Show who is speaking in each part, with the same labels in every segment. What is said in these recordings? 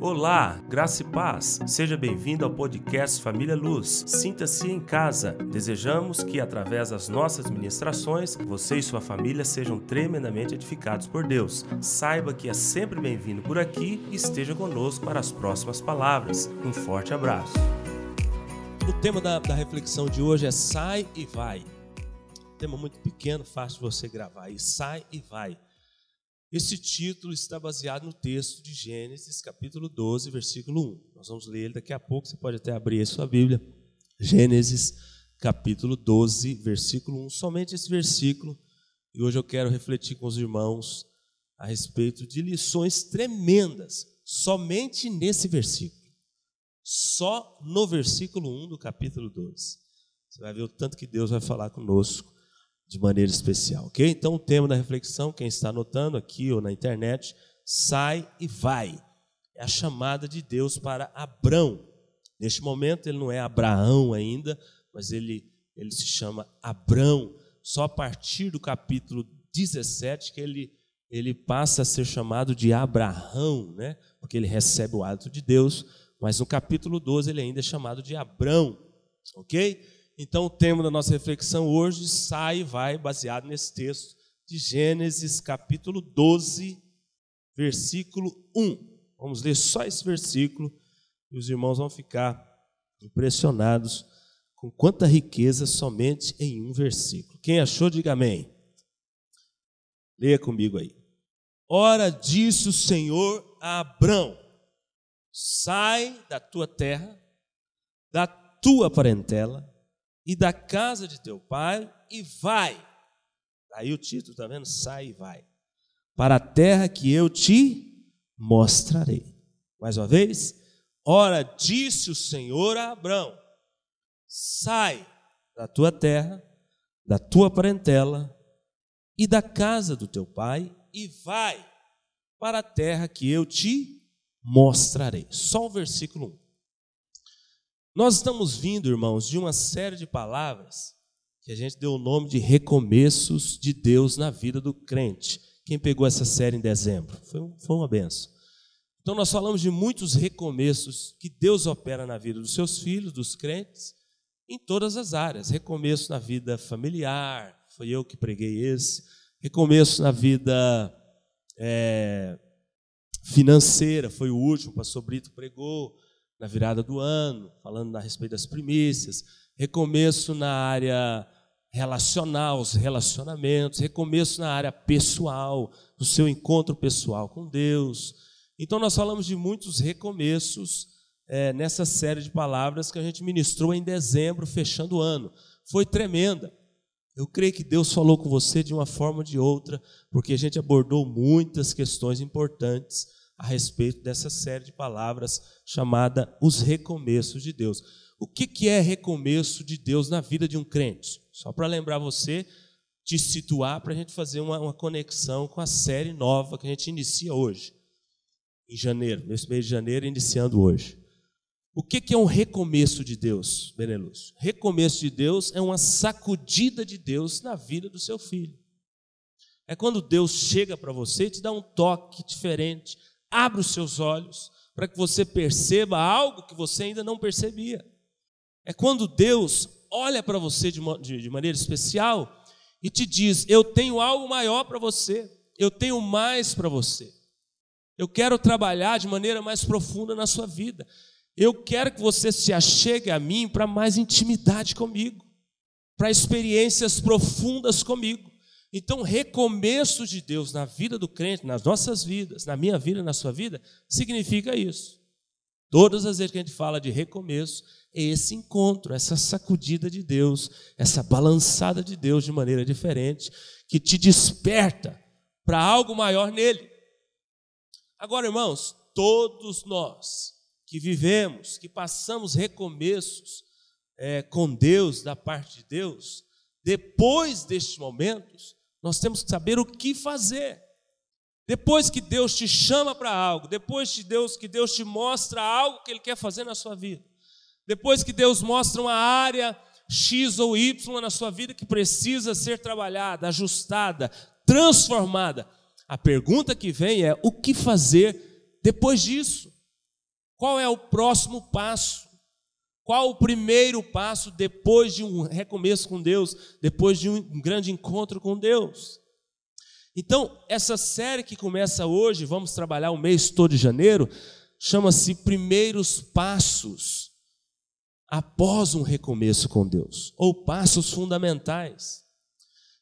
Speaker 1: Olá, graça e paz. Seja bem-vindo ao podcast Família Luz. Sinta-se em casa. Desejamos que, através das nossas ministrações, você e sua família sejam tremendamente edificados por Deus. Saiba que é sempre bem-vindo por aqui e esteja conosco para as próximas palavras. Um forte abraço.
Speaker 2: O tema da, da reflexão de hoje é Sai e Vai. tema muito pequeno, fácil você gravar. E sai e vai. Esse título está baseado no texto de Gênesis, capítulo 12, versículo 1. Nós vamos ler ele daqui a pouco, você pode até abrir a sua Bíblia. Gênesis, capítulo 12, versículo 1. Somente esse versículo. E hoje eu quero refletir com os irmãos a respeito de lições tremendas, somente nesse versículo. Só no versículo 1 do capítulo 12. Você vai ver o tanto que Deus vai falar conosco de maneira especial, ok? Então, o tema da reflexão, quem está anotando aqui ou na internet, sai e vai. É a chamada de Deus para Abrão. Neste momento, ele não é Abraão ainda, mas ele, ele se chama Abrão. Só a partir do capítulo 17 que ele, ele passa a ser chamado de Abraão, né? porque ele recebe o hábito de Deus, mas no capítulo 12 ele ainda é chamado de Abrão, ok? Então, o tema da nossa reflexão hoje sai e vai baseado nesse texto de Gênesis, capítulo 12, versículo 1. Vamos ler só esse versículo e os irmãos vão ficar impressionados com quanta riqueza somente em um versículo. Quem achou, diga amém. Leia comigo aí. Ora, disse o Senhor a Abrão: sai da tua terra, da tua parentela e da casa de teu pai e vai. Aí o título, está vendo? Sai e vai. Para a terra que eu te mostrarei. Mais uma vez. Ora, disse o Senhor a Abraão: sai da tua terra, da tua parentela e da casa do teu pai e vai para a terra que eu te mostrarei. Só o versículo 1. Nós estamos vindo, irmãos, de uma série de palavras que a gente deu o nome de recomeços de Deus na vida do crente. Quem pegou essa série em dezembro? Foi, foi uma benção. Então, nós falamos de muitos recomeços que Deus opera na vida dos seus filhos, dos crentes, em todas as áreas. Recomeço na vida familiar, foi eu que preguei esse. Recomeço na vida é, financeira, foi o último, o pastor Brito pregou na virada do ano, falando a respeito das primícias, recomeço na área relacional, os relacionamentos, recomeço na área pessoal, do seu encontro pessoal com Deus. Então, nós falamos de muitos recomeços é, nessa série de palavras que a gente ministrou em dezembro, fechando o ano. Foi tremenda. Eu creio que Deus falou com você de uma forma ou de outra, porque a gente abordou muitas questões importantes a respeito dessa série de palavras chamada Os Recomeços de Deus. O que, que é recomeço de Deus na vida de um crente? Só para lembrar você, te situar para a gente fazer uma, conexão com a série nova que a gente inicia hoje, em janeiro, nesse mês de janeiro, iniciando hoje. O que, que é um recomeço de Deus, Benelux? Recomeço de Deus é uma sacudida de Deus na vida do seu filho. É quando Deus chega para você e te dá um toque diferente, Abra os seus olhos para que você perceba algo que você ainda não percebia. É quando Deus olha para você de, de maneira especial e te diz: Eu tenho algo maior para você, eu tenho mais para você. Eu quero trabalhar de maneira mais profunda na sua vida. Eu quero que você se achegue a mim para mais intimidade comigo, para experiências profundas comigo. Então, recomeço de Deus na vida do crente, nas nossas vidas, na minha vida, na sua vida, significa isso. Todas as vezes que a gente fala de recomeço, é esse encontro, essa sacudida de Deus, essa balançada de Deus de maneira diferente, que te desperta para algo maior nele. Agora, irmãos, todos nós que vivemos, que passamos recomeços é, com Deus, da parte de Deus, depois destes momentos, nós temos que saber o que fazer. Depois que Deus te chama para algo, depois de Deus que Deus te mostra algo que Ele quer fazer na sua vida, depois que Deus mostra uma área X ou Y na sua vida que precisa ser trabalhada, ajustada, transformada, a pergunta que vem é: o que fazer depois disso? Qual é o próximo passo? Qual o primeiro passo depois de um recomeço com Deus, depois de um grande encontro com Deus? Então, essa série que começa hoje, vamos trabalhar o mês todo de janeiro, chama-se Primeiros Passos após um recomeço com Deus, ou passos fundamentais.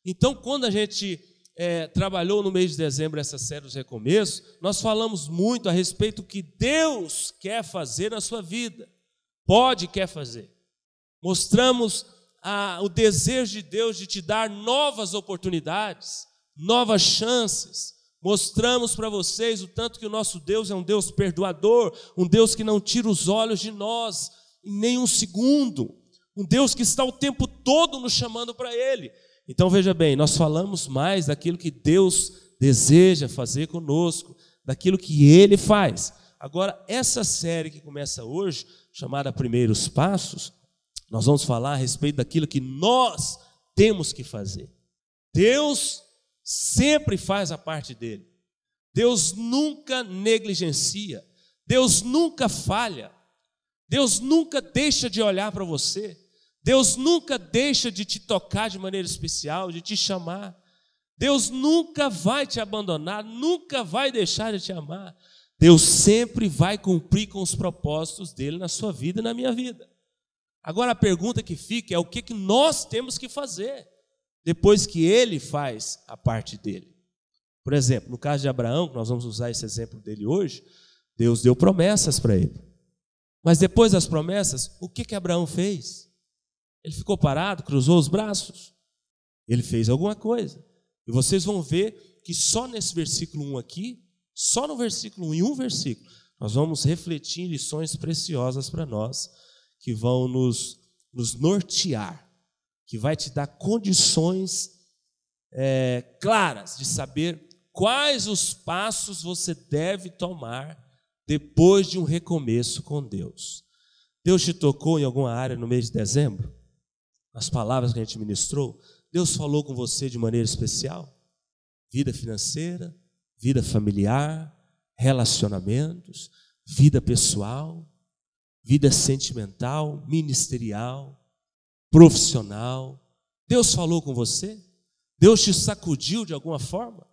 Speaker 2: Então, quando a gente é, trabalhou no mês de dezembro essa série dos recomeços, nós falamos muito a respeito do que Deus quer fazer na sua vida, pode quer fazer. Mostramos a, o desejo de Deus de te dar novas oportunidades, novas chances. Mostramos para vocês o tanto que o nosso Deus é um Deus perdoador, um Deus que não tira os olhos de nós em nenhum segundo, um Deus que está o tempo todo nos chamando para Ele. Então veja bem, nós falamos mais daquilo que Deus deseja fazer conosco, daquilo que Ele faz. Agora, essa série que começa hoje, chamada Primeiros Passos, nós vamos falar a respeito daquilo que nós temos que fazer. Deus sempre faz a parte dele. Deus nunca negligencia. Deus nunca falha. Deus nunca deixa de olhar para você. Deus nunca deixa de te tocar de maneira especial, de te chamar. Deus nunca vai te abandonar, nunca vai deixar de te amar. Deus sempre vai cumprir com os propósitos dele na sua vida e na minha vida. Agora a pergunta que fica é o que, que nós temos que fazer depois que ele faz a parte dele. Por exemplo, no caso de Abraão, nós vamos usar esse exemplo dele hoje, Deus deu promessas para ele. Mas depois das promessas, o que, que Abraão fez? Ele ficou parado, cruzou os braços. Ele fez alguma coisa. E vocês vão ver que só nesse versículo 1 aqui, só no versículo 1 e um versículo, nós vamos refletir em lições preciosas para nós, que vão nos, nos nortear, que vai te dar condições é, claras de saber quais os passos você deve tomar depois de um recomeço com Deus. Deus te tocou em alguma área no mês de dezembro? as palavras que a gente ministrou, Deus falou com você de maneira especial? Vida financeira, vida familiar, relacionamentos, vida pessoal, vida sentimental, ministerial, profissional. Deus falou com você? Deus te sacudiu de alguma forma?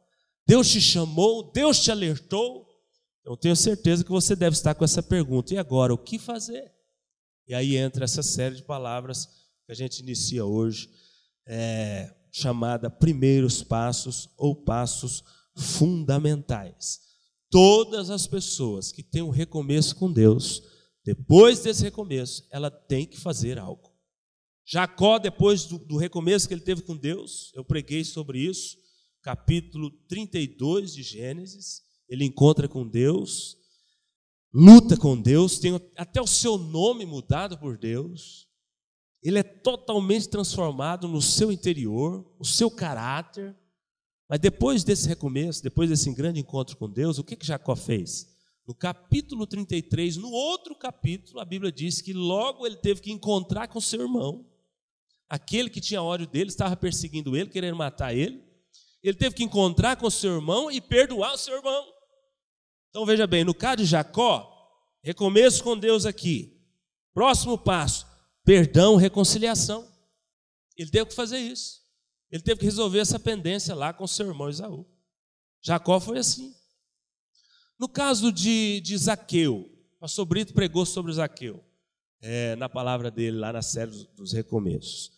Speaker 2: Deus te chamou? Deus te alertou? Eu tenho certeza que você deve estar com essa pergunta. E agora, o que fazer? E aí entra essa série de palavras que a gente inicia hoje, é, chamada Primeiros Passos ou Passos Fundamentais. Todas as pessoas que têm um recomeço com Deus, depois desse recomeço, ela tem que fazer algo. Jacó, depois do, do recomeço que ele teve com Deus, eu preguei sobre isso, capítulo 32 de Gênesis, ele encontra com Deus, luta com Deus, tem até o seu nome mudado por Deus, ele é totalmente transformado no seu interior, o seu caráter. Mas depois desse recomeço, depois desse grande encontro com Deus, o que, que Jacó fez? No capítulo 33, no outro capítulo, a Bíblia diz que logo ele teve que encontrar com seu irmão. Aquele que tinha ódio dele, estava perseguindo ele, querendo matar ele. Ele teve que encontrar com seu irmão e perdoar o seu irmão. Então veja bem, no caso de Jacó, recomeço com Deus aqui. Próximo passo, perdão, reconciliação. Ele teve que fazer isso. Ele teve que resolver essa pendência lá com seu irmão Isaú. Jacó foi assim. No caso de, de Zaqueu, o pastor Brito pregou sobre Zaqueu, é, na palavra dele, lá na série dos, recomeços.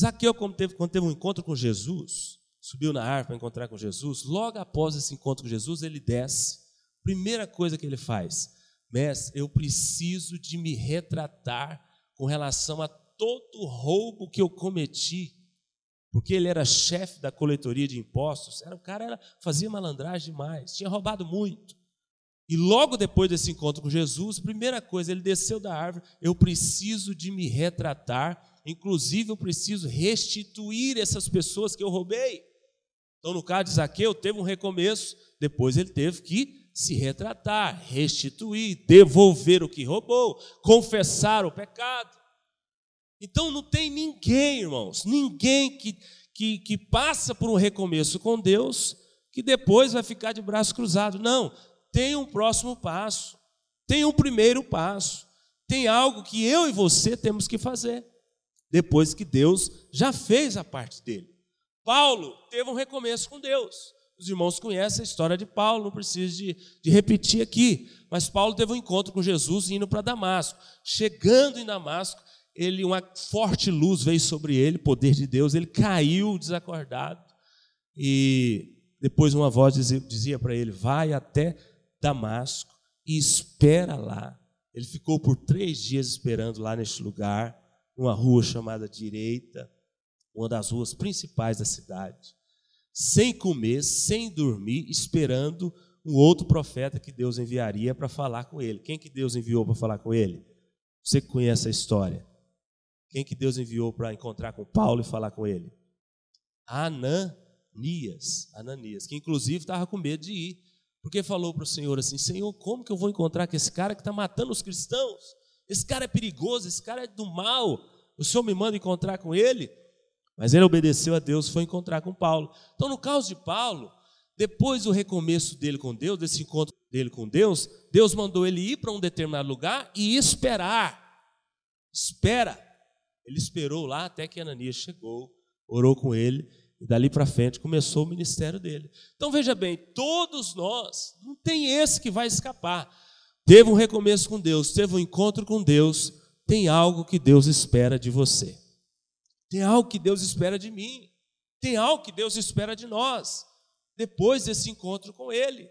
Speaker 2: Zaqueu, quando teve, quando teve um encontro com Jesus, subiu na árvore para encontrar com Jesus, logo após esse encontro com Jesus, ele desce. Primeira coisa que ele faz, mestre, eu preciso de me retratar com relação a todo roubo que eu cometi, porque ele era chefe da coletoria de impostos, era o cara era, fazia malandragem demais, tinha roubado muito. E logo depois desse encontro com Jesus, primeira coisa, ele desceu da árvore, eu preciso de me retratar, inclusive eu preciso restituir essas pessoas que eu roubei. Então, no caso de Zaqueu, teve um recomeço, depois ele teve que se retratar, restituir, devolver o que roubou, confessar o pecado. Então não tem ninguém, irmãos, ninguém que, que, que passa por um recomeço com Deus que depois vai ficar de braço cruzado. Não, tem um próximo passo. tem um primeiro passo, tem algo que eu e você temos que fazer, depois que Deus já fez a parte dele. Paulo teve um recomeço com Deus. Os irmãos conhecem a história de Paulo, não preciso de, de repetir aqui. Mas Paulo teve um encontro com Jesus indo para Damasco. Chegando em Damasco, ele uma forte luz veio sobre ele, poder de Deus, ele caiu desacordado. E depois uma voz dizia, dizia para ele: Vai até Damasco e espera lá. Ele ficou por três dias esperando lá neste lugar, numa rua chamada Direita, uma das ruas principais da cidade, sem comer, sem dormir, esperando um outro profeta que Deus enviaria para falar com ele. Quem que Deus enviou para falar com ele? Você que conhece a história. Quem que Deus enviou para encontrar com Paulo e falar com ele? Ananias, Ananias, que inclusive estava com medo de ir, porque falou para o Senhor assim: Senhor, como que eu vou encontrar com esse cara que está matando os cristãos? Esse cara é perigoso, esse cara é do mal. O Senhor me manda encontrar com ele? Mas ele obedeceu a Deus, foi encontrar com Paulo. Então, no caso de Paulo, depois do recomeço dele com Deus, desse encontro dele com Deus, Deus mandou ele ir para um determinado lugar e esperar. Espera. Ele esperou lá até que Ananias chegou, orou com ele, e dali para frente começou o ministério dele. Então veja bem, todos nós, não tem esse que vai escapar. Teve um recomeço com Deus, teve um encontro com Deus, tem algo que Deus espera de você. Tem algo que Deus espera de mim. Tem algo que Deus espera de nós. Depois desse encontro com Ele.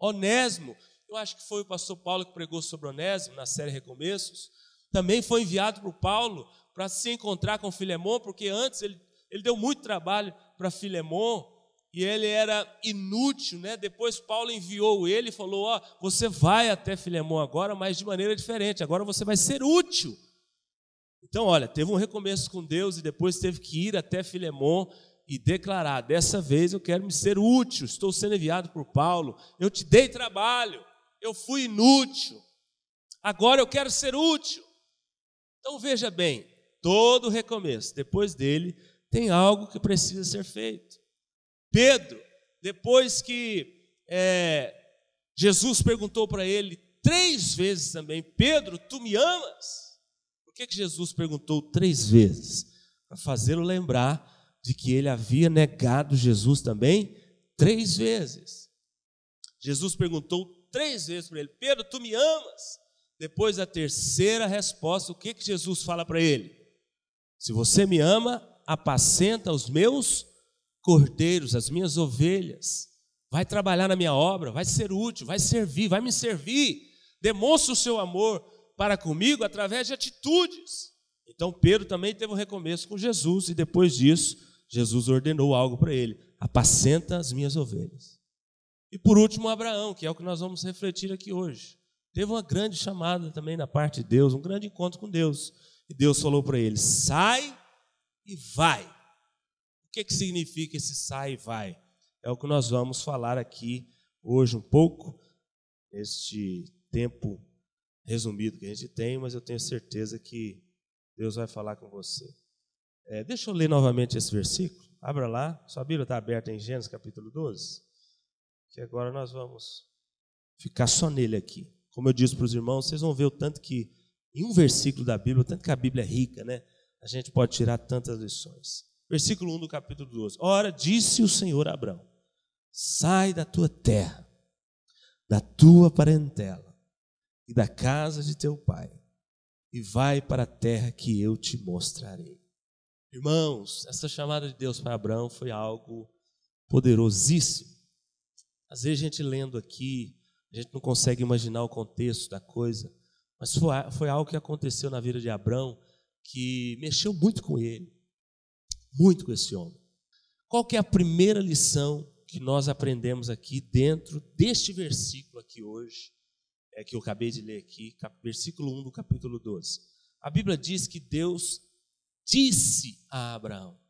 Speaker 2: Onésimo, eu acho que foi o pastor Paulo que pregou sobre Onésimo na série Recomeços. Também foi enviado por Paulo para se encontrar com Filemão, porque antes ele, ele deu muito trabalho para Filemão e ele era inútil, né? Depois Paulo enviou ele e falou: Ó, oh, você vai até Filemão agora, mas de maneira diferente, agora você vai ser útil. Então, olha, teve um recomeço com Deus e depois teve que ir até Filemão e declarar: dessa vez eu quero me ser útil, estou sendo enviado por Paulo, eu te dei trabalho, eu fui inútil, agora eu quero ser útil. Então veja bem, todo recomeço, depois dele, tem algo que precisa ser feito. Pedro, depois que é, Jesus perguntou para ele três vezes também: Pedro, tu me amas? Por que, que Jesus perguntou três vezes? Para fazê-lo lembrar de que ele havia negado Jesus também três vezes. Jesus perguntou três vezes para ele: Pedro, tu me amas? Depois da terceira resposta, o que, que Jesus fala para ele? Se você me ama, apacenta os meus cordeiros, as minhas ovelhas. Vai trabalhar na minha obra, vai ser útil, vai servir, vai me servir. Demonstra o seu amor para comigo através de atitudes. Então Pedro também teve um recomeço com Jesus e depois disso, Jesus ordenou algo para ele: apacenta as minhas ovelhas. E por último, Abraão, que é o que nós vamos refletir aqui hoje. Teve uma grande chamada também da parte de Deus, um grande encontro com Deus. E Deus falou para ele: sai e vai. O que, que significa esse sai e vai? É o que nós vamos falar aqui hoje um pouco, neste tempo resumido que a gente tem, mas eu tenho certeza que Deus vai falar com você. É, deixa eu ler novamente esse versículo. Abra lá, sua Bíblia está aberta em Gênesis capítulo 12, que agora nós vamos ficar só nele aqui. Como eu disse para os irmãos, vocês vão ver o tanto que em um versículo da Bíblia, tanto que a Bíblia é rica, né? A gente pode tirar tantas lições. Versículo 1 do capítulo 12. Ora, disse o Senhor a Abraão: Sai da tua terra, da tua parentela e da casa de teu pai, e vai para a terra que eu te mostrarei. Irmãos, essa chamada de Deus para Abraão foi algo poderosíssimo. Às vezes a gente lendo aqui, a gente não consegue imaginar o contexto da coisa, mas foi, foi algo que aconteceu na vida de Abraão que mexeu muito com ele, muito com esse homem. Qual que é a primeira lição que nós aprendemos aqui dentro deste versículo aqui hoje, é que eu acabei de ler aqui, versículo 1 do capítulo 12. A Bíblia diz que Deus disse a Abraão.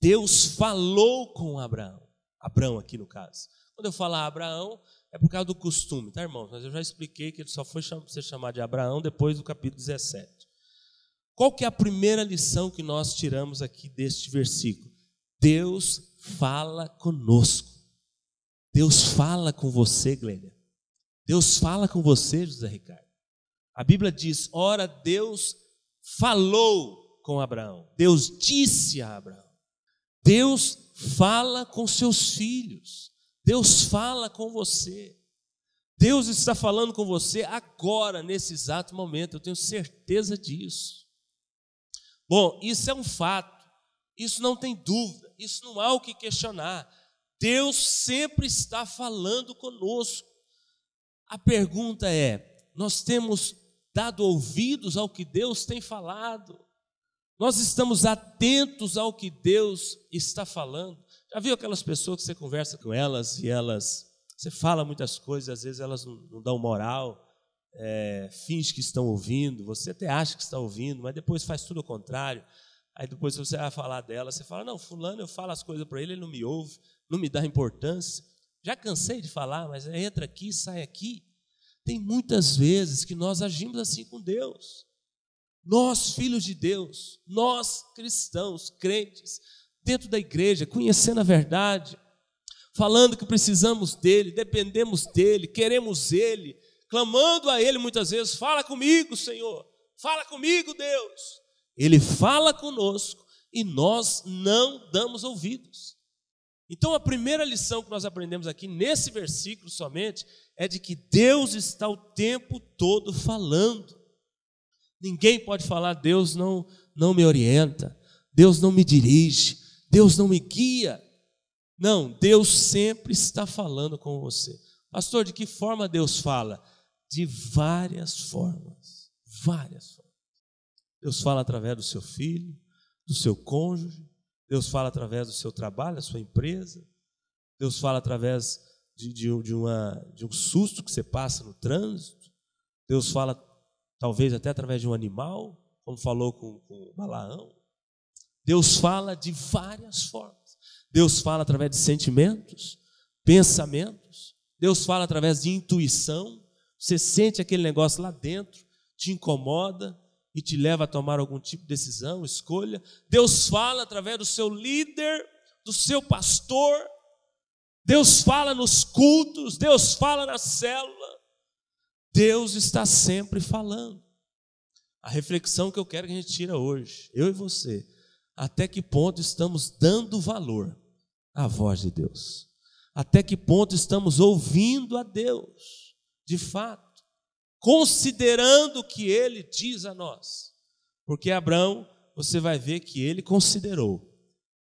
Speaker 2: Deus falou com Abraão. Abraão aqui no caso. Quando eu falar Abraão, é por causa do costume, tá, irmãos? Mas eu já expliquei que ele só foi ser chamado de Abraão depois do capítulo 17. Qual que é a primeira lição que nós tiramos aqui deste versículo? Deus fala conosco. Deus fala com você, Glênia. Deus fala com você, José Ricardo. A Bíblia diz: ora, Deus falou com Abraão. Deus disse a Abraão. Deus fala com seus filhos. Deus fala com você. Deus está falando com você agora, nesse exato momento, eu tenho certeza disso. Bom, isso é um fato, isso não tem dúvida, isso não há o que questionar. Deus sempre está falando conosco. A pergunta é: nós temos dado ouvidos ao que Deus tem falado? Nós estamos atentos ao que Deus está falando? Já viu aquelas pessoas que você conversa com elas e elas, você fala muitas coisas, às vezes elas não, dão moral, é, finge que estão ouvindo, você até acha que está ouvindo, mas depois faz tudo o contrário. Aí depois você vai falar dela, você fala, não, fulano, eu falo as coisas para ele, ele não me ouve, não me dá importância. Já cansei de falar, mas entra aqui, sai aqui. Tem muitas vezes que nós agimos assim com Deus. Nós, filhos de Deus, nós cristãos, crentes, dentro da igreja, conhecendo a verdade, falando que precisamos dele, dependemos dele, queremos ele, clamando a ele muitas vezes: fala comigo, Senhor, fala comigo, Deus. Ele fala conosco e nós não damos ouvidos. Então, a primeira lição que nós aprendemos aqui nesse versículo somente é de que Deus está o tempo todo falando. Ninguém pode falar, Deus não, não me orienta, Deus não me dirige, Deus não me guia. Não, Deus sempre está falando com você. Pastor, de que forma Deus fala? De várias formas. Várias formas. Deus fala através do seu filho, do seu cônjuge, Deus fala através do seu trabalho, da sua empresa, Deus fala através de, de, de, uma, de um susto que você passa no trânsito, Deus fala talvez até através de um animal, como falou com, com Balaão. Deus fala de várias formas. Deus fala através de sentimentos, pensamentos. Deus fala através de intuição. Você sente aquele negócio lá dentro, te incomoda e te leva a tomar algum tipo de decisão, escolha. Deus fala através do seu líder, do seu pastor. Deus fala nos cultos, Deus fala na célula. Deus está sempre falando. A reflexão que eu quero que a gente tira hoje, eu e você, até que ponto estamos dando valor à voz de Deus? Até que ponto estamos ouvindo a Deus, de fato, considerando o que ele diz a nós? Porque Abraão, você vai ver que ele considerou,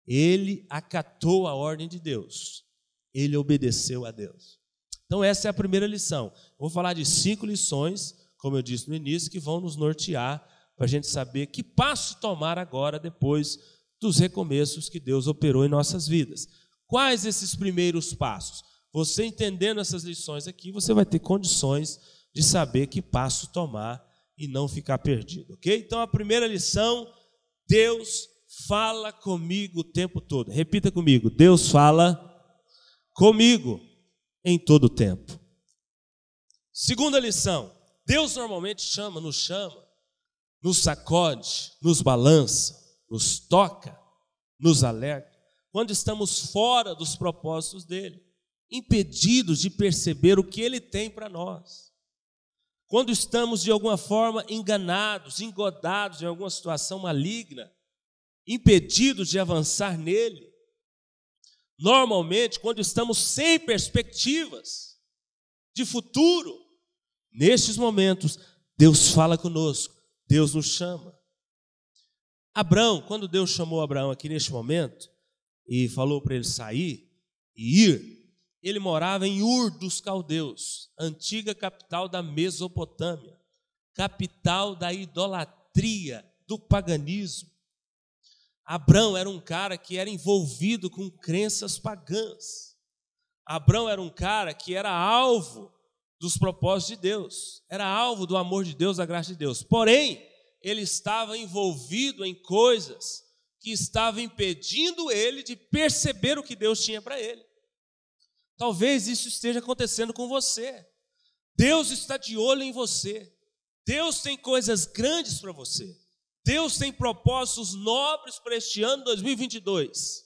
Speaker 2: ele acatou a ordem de Deus, ele obedeceu a Deus. Então, essa é a primeira lição. Vou falar de cinco lições, como eu disse no início, que vão nos nortear para a gente saber que passo tomar agora, depois dos recomeços que Deus operou em nossas vidas. Quais esses primeiros passos? Você entendendo essas lições aqui, você vai ter condições de saber que passo tomar e não ficar perdido, ok? Então a primeira lição: Deus fala comigo o tempo todo. Repita comigo: Deus fala comigo em todo o tempo. Segunda lição: Deus normalmente chama, nos chama nos sacode, nos balança, nos toca, nos alerta, quando estamos fora dos propósitos dele, impedidos de perceber o que ele tem para nós. Quando estamos de alguma forma enganados, engodados em alguma situação maligna, impedidos de avançar nele. Normalmente, quando estamos sem perspectivas de futuro, nestes momentos, Deus fala conosco Deus nos chama. Abraão, quando Deus chamou Abraão aqui neste momento e falou para ele sair e ir, ele morava em Ur dos Caldeus, antiga capital da Mesopotâmia, capital da idolatria, do paganismo. Abraão era um cara que era envolvido com crenças pagãs. Abraão era um cara que era alvo dos propósitos de Deus, era alvo do amor de Deus, da graça de Deus. Porém, ele estava envolvido em coisas que estavam impedindo ele de perceber o que Deus tinha para ele. Talvez isso esteja acontecendo com você. Deus está de olho em você. Deus tem coisas grandes para você. Deus tem propósitos nobres para este ano 2022.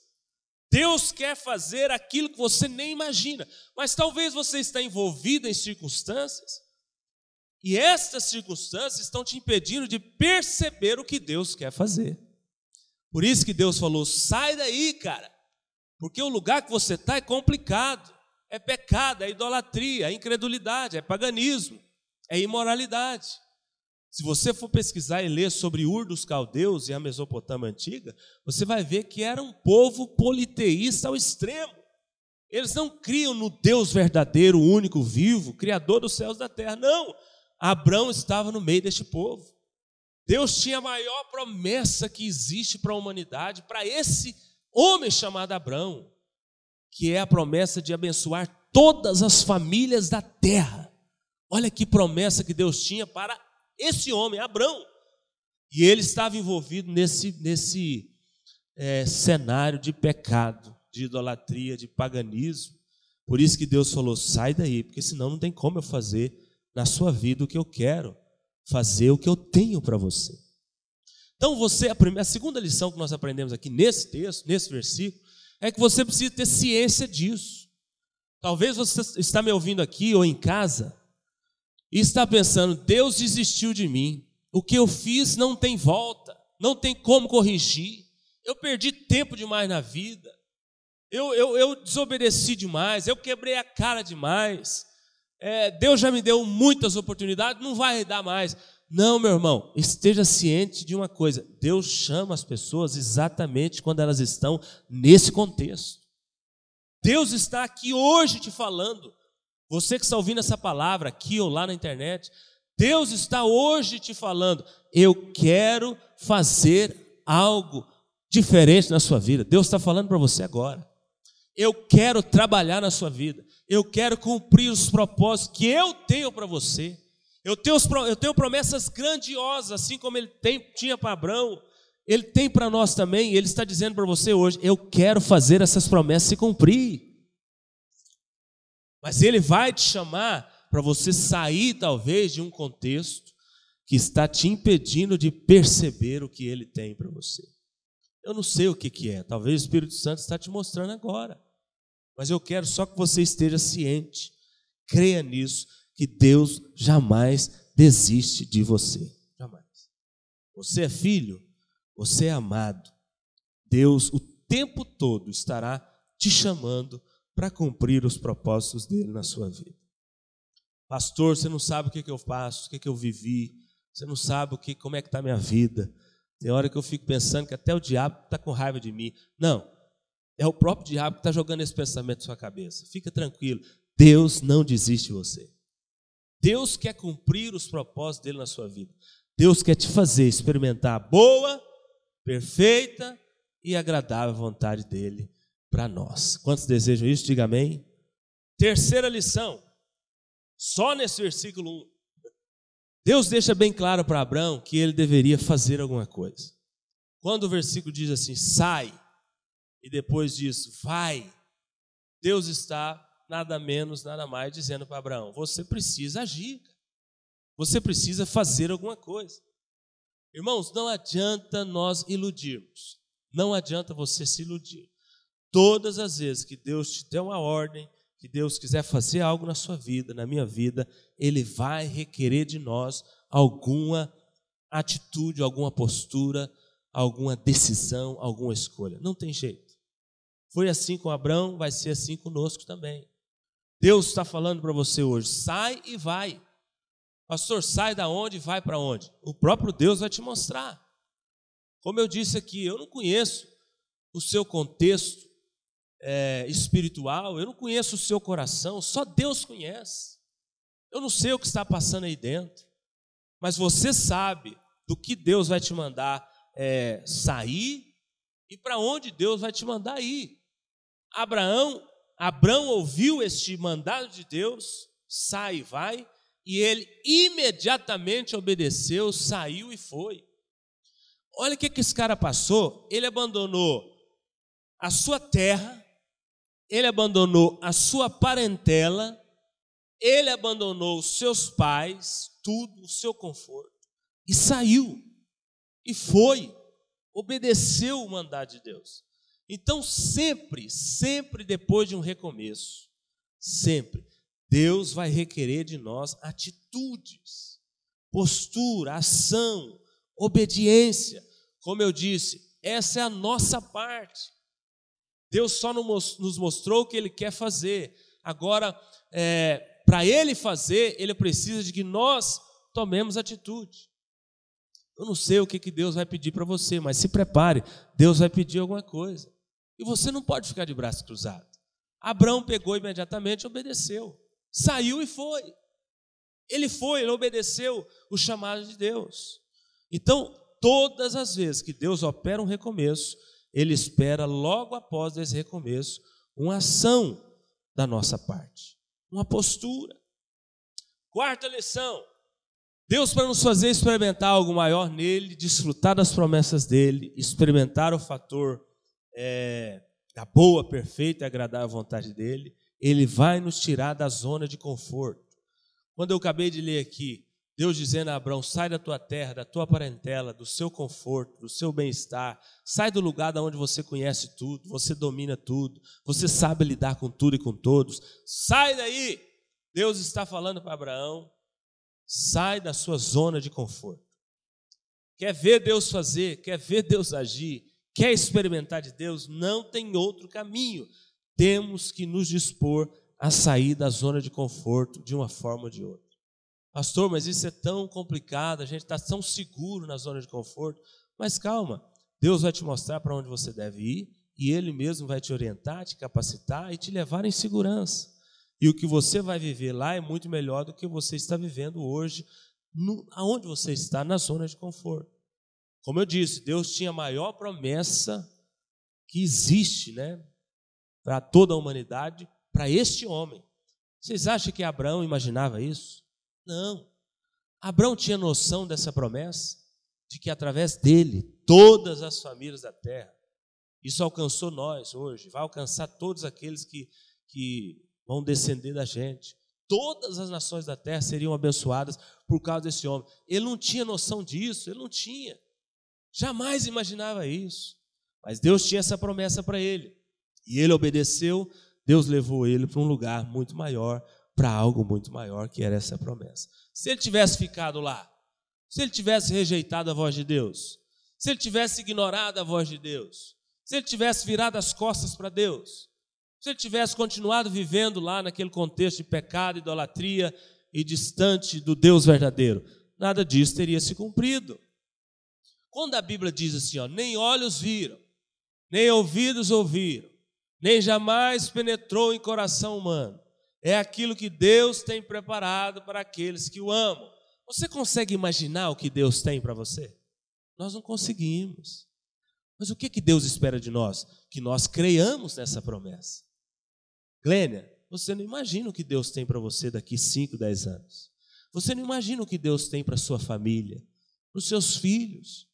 Speaker 2: Deus quer fazer aquilo que você nem imagina, mas talvez você está envolvido em circunstâncias e estas circunstâncias estão te impedindo de perceber o que Deus quer fazer. Por isso que Deus falou: sai daí, cara, porque o lugar que você está é complicado, é pecado, é idolatria, é incredulidade, é paganismo, é imoralidade. Se você for pesquisar e ler sobre Ur dos Caldeus e a Mesopotâmia antiga, você vai ver que era um povo politeísta ao extremo. Eles não criam no Deus verdadeiro, único, vivo, criador dos céus e da terra. Não. Abraão estava no meio deste povo. Deus tinha a maior promessa que existe para a humanidade, para esse homem chamado Abraão, que é a promessa de abençoar todas as famílias da terra. Olha que promessa que Deus tinha para esse homem, Abraão. E ele estava envolvido nesse, nesse é, cenário de pecado, de idolatria, de paganismo. Por isso que Deus falou: sai daí, porque senão não tem como eu fazer na sua vida o que eu quero, fazer o que eu tenho para você. Então, você, a, primeira, a segunda lição que nós aprendemos aqui nesse texto, nesse versículo, é que você precisa ter ciência disso. Talvez você está me ouvindo aqui ou em casa e está pensando: Deus desistiu de mim, o que eu fiz não tem volta, não tem como corrigir, eu perdi tempo demais na vida, eu, eu, eu desobedeci demais, eu quebrei a cara demais, é, Deus já me deu muitas oportunidades, não vai dar mais. Não, meu irmão, esteja ciente de uma coisa: Deus chama as pessoas exatamente quando elas estão nesse contexto. Deus está aqui hoje te falando. Você que está ouvindo essa palavra aqui ou lá na internet, Deus está hoje te falando: eu quero fazer algo diferente na sua vida. Deus está falando para você agora. Eu quero trabalhar na sua vida. Eu quero cumprir os propósitos que eu tenho para você. Eu tenho, eu tenho promessas grandiosas, assim como ele tem, tinha para Abraão. Ele tem para nós também. Ele está dizendo para você hoje: eu quero fazer essas promessas se cumprir. Mas ele vai te chamar para você sair, talvez, de um contexto que está te impedindo de perceber o que ele tem para você. Eu não sei o que, que é, talvez o Espírito Santo está te mostrando agora. Mas eu quero só que você esteja ciente, creia nisso, que Deus jamais desiste de você. Jamais. Você é filho, você é amado. Deus o tempo todo estará te chamando para cumprir os propósitos dele na sua vida. Pastor, você não sabe o que, que eu faço, o que, que eu vivi, você não sabe o que, como é que está a minha vida. Tem hora que eu fico pensando que até o diabo está com raiva de mim. Não, é o próprio diabo que está jogando esse pensamento na sua cabeça. Fica tranquilo, Deus não desiste de você. Deus quer cumprir os propósitos dele na sua vida. Deus quer te fazer experimentar a boa, perfeita e agradável vontade dele para nós. Quantos desejam isso? Diga amém. Terceira lição, só nesse versículo 1. Deus deixa bem claro para Abraão que ele deveria fazer alguma coisa. Quando o versículo diz assim, sai, e depois diz, vai, Deus está nada menos, nada mais dizendo para Abraão: você precisa agir, você precisa fazer alguma coisa. Irmãos, não adianta nós iludirmos, não adianta você se iludir. Todas as vezes que Deus te der uma ordem, que Deus quiser fazer algo na sua vida, na minha vida, Ele vai requerer de nós alguma atitude, alguma postura, alguma decisão, alguma escolha. Não tem jeito. Foi assim com Abraão, vai ser assim conosco também. Deus está falando para você hoje: sai e vai. Pastor, sai da onde e vai para onde? O próprio Deus vai te mostrar. Como eu disse aqui, eu não conheço o seu contexto, é, espiritual, eu não conheço o seu coração, só Deus conhece. Eu não sei o que está passando aí dentro, mas você sabe do que Deus vai te mandar é, sair e para onde Deus vai te mandar ir. Abraão, Abraão ouviu este mandado de Deus, sai e vai, e ele imediatamente obedeceu, saiu e foi. Olha o que, que esse cara passou. Ele abandonou a sua terra, ele abandonou a sua parentela, ele abandonou seus pais, tudo, o seu conforto, e saiu, e foi, obedeceu o mandado de Deus. Então, sempre, sempre depois de um recomeço, sempre, Deus vai requerer de nós atitudes, postura, ação, obediência. Como eu disse, essa é a nossa parte. Deus só nos mostrou o que Ele quer fazer. Agora, é, para Ele fazer, Ele precisa de que nós tomemos atitude. Eu não sei o que, que Deus vai pedir para você, mas se prepare, Deus vai pedir alguma coisa. E você não pode ficar de braço cruzado. Abraão pegou imediatamente e obedeceu. Saiu e foi. Ele foi, ele obedeceu o chamado de Deus. Então, todas as vezes que Deus opera um recomeço, ele espera logo após esse recomeço uma ação da nossa parte, uma postura. Quarta lição: Deus, para nos fazer experimentar algo maior nele, desfrutar das promessas dele, experimentar o fator é, da boa, perfeita e agradável vontade dele, ele vai nos tirar da zona de conforto. Quando eu acabei de ler aqui, Deus dizendo a Abraão: sai da tua terra, da tua parentela, do seu conforto, do seu bem-estar, sai do lugar da onde você conhece tudo, você domina tudo, você sabe lidar com tudo e com todos. Sai daí! Deus está falando para Abraão Sai da sua zona de conforto. Quer ver Deus fazer, quer ver Deus agir, quer experimentar de Deus, não tem outro caminho. Temos que nos dispor a sair da zona de conforto de uma forma ou de outra. Pastor, mas isso é tão complicado, a gente está tão seguro na zona de conforto. Mas calma, Deus vai te mostrar para onde você deve ir e Ele mesmo vai te orientar, te capacitar e te levar em segurança. E o que você vai viver lá é muito melhor do que você está vivendo hoje, no, aonde você está, na zona de conforto. Como eu disse, Deus tinha a maior promessa que existe, né, para toda a humanidade, para este homem. Vocês acham que Abraão imaginava isso? Não. Abraão tinha noção dessa promessa, de que através dele, todas as famílias da terra, isso alcançou nós hoje, vai alcançar todos aqueles que, que vão descender da gente. Todas as nações da terra seriam abençoadas por causa desse homem. Ele não tinha noção disso, ele não tinha. Jamais imaginava isso. Mas Deus tinha essa promessa para ele. E ele obedeceu, Deus levou ele para um lugar muito maior, para algo muito maior, que era essa promessa. Se ele tivesse ficado lá, se ele tivesse rejeitado a voz de Deus, se ele tivesse ignorado a voz de Deus, se ele tivesse virado as costas para Deus, se ele tivesse continuado vivendo lá naquele contexto de pecado, idolatria e distante do Deus verdadeiro, nada disso teria se cumprido. Quando a Bíblia diz assim, ó, nem olhos viram, nem ouvidos ouviram, nem jamais penetrou em coração humano, é aquilo que Deus tem preparado para aqueles que o amam. Você consegue imaginar o que Deus tem para você? Nós não conseguimos. Mas o que, que Deus espera de nós? Que nós creiamos nessa promessa. Glênia, você não imagina o que Deus tem para você daqui 5, 10 anos. Você não imagina o que Deus tem para sua família, para os seus filhos.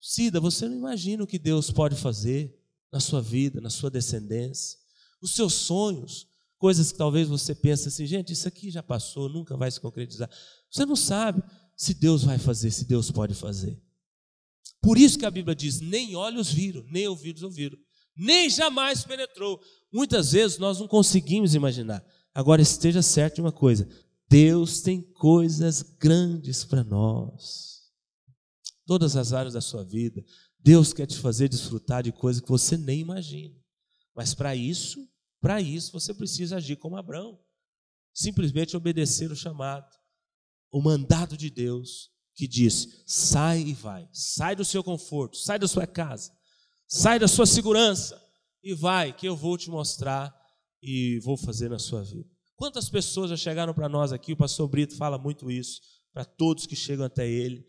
Speaker 2: Cida, você não imagina o que Deus pode fazer na sua vida, na sua descendência. Os seus sonhos, coisas que talvez você pense assim, gente, isso aqui já passou, nunca vai se concretizar. Você não sabe se Deus vai fazer, se Deus pode fazer. Por isso que a Bíblia diz: nem olhos viram, nem ouvidos ouviram, nem jamais penetrou Muitas vezes nós não conseguimos imaginar. Agora esteja certo de uma coisa: Deus tem coisas grandes para nós. Todas as áreas da sua vida, Deus quer te fazer desfrutar de coisas que você nem imagina. Mas para isso, para isso você precisa agir como Abraão. Simplesmente obedecer o chamado, o mandado de Deus que diz: sai e vai, sai do seu conforto, sai da sua casa, sai da sua segurança e vai, que eu vou te mostrar e vou fazer na sua vida. Quantas pessoas já chegaram para nós aqui? O pastor Brito fala muito isso, para todos que chegam até ele.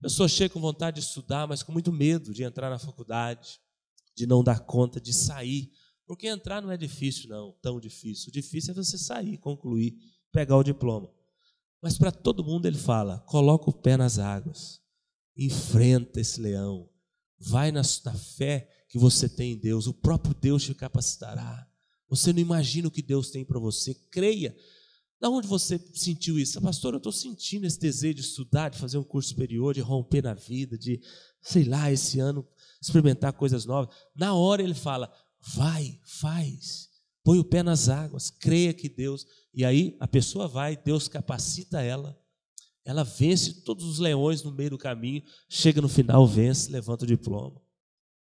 Speaker 2: Pessoas chegam com vontade de estudar, mas com muito medo de entrar na faculdade, de não dar conta, de sair. Porque entrar não é difícil, não, tão difícil. O difícil é você sair, concluir, pegar o diploma. Mas para todo mundo ele fala: coloca o pé nas águas, enfrenta esse leão, vai na, na fé que você tem em Deus, o próprio Deus te capacitará. Você não imagina o que Deus tem para você, creia. Da onde você sentiu isso? Pastor, eu estou sentindo esse desejo de estudar, de fazer um curso superior, de romper na vida, de, sei lá, esse ano experimentar coisas novas. Na hora ele fala: vai, faz, põe o pé nas águas, creia que Deus. E aí a pessoa vai, Deus capacita ela, ela vence todos os leões no meio do caminho, chega no final, vence, levanta o diploma.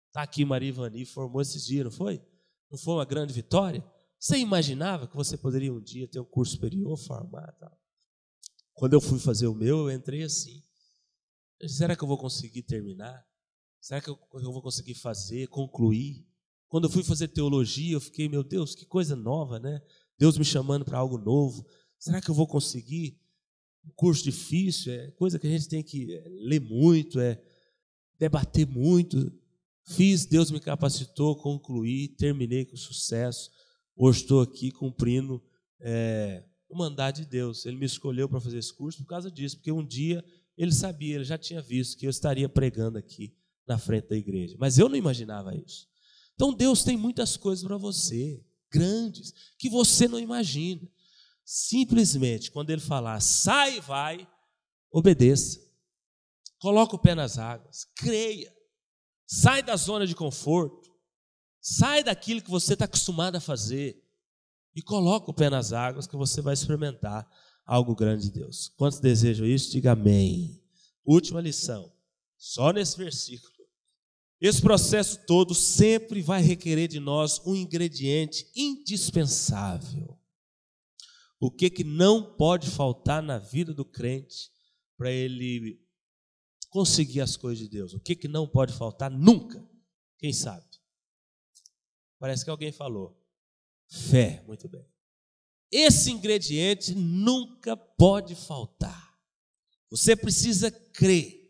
Speaker 2: Está aqui Maria Ivani, formou esses dias, não foi? Não foi uma grande vitória? Você imaginava que você poderia um dia ter um curso superior, formar tal? Quando eu fui fazer o meu, eu entrei assim. Será que eu vou conseguir terminar? Será que eu, vou conseguir fazer, concluir? Quando eu fui fazer teologia, eu fiquei, meu Deus, que coisa nova, né? Deus me chamando para algo novo. Será que eu vou conseguir? Um curso difícil, é coisa que a gente tem que é, ler muito, é debater muito. Fiz, Deus me capacitou, concluí, terminei com sucesso. Hoje estou aqui cumprindo é, o mandado de Deus. Ele me escolheu para fazer esse curso por causa disso, porque um dia ele sabia, ele já tinha visto que eu estaria pregando aqui na frente da igreja. Mas eu não imaginava isso. Então Deus tem muitas coisas para você, grandes, que você não imagina. Simplesmente, quando ele falar, sai e vai, obedeça. Coloca o pé nas águas, creia. Sai da zona de conforto. Sai daquilo que você está acostumado a fazer e coloca o pé nas águas que você vai experimentar algo grande de Deus. Quantos desejam isso? Diga amém. Última lição, só nesse versículo. Esse processo todo sempre vai requerer de nós um ingrediente indispensável. O que que não pode faltar na vida do crente para ele conseguir as coisas de Deus? O que que não pode faltar nunca? Quem sabe? Parece que alguém falou. Fé, muito bem. Esse ingrediente nunca pode faltar. Você precisa crer.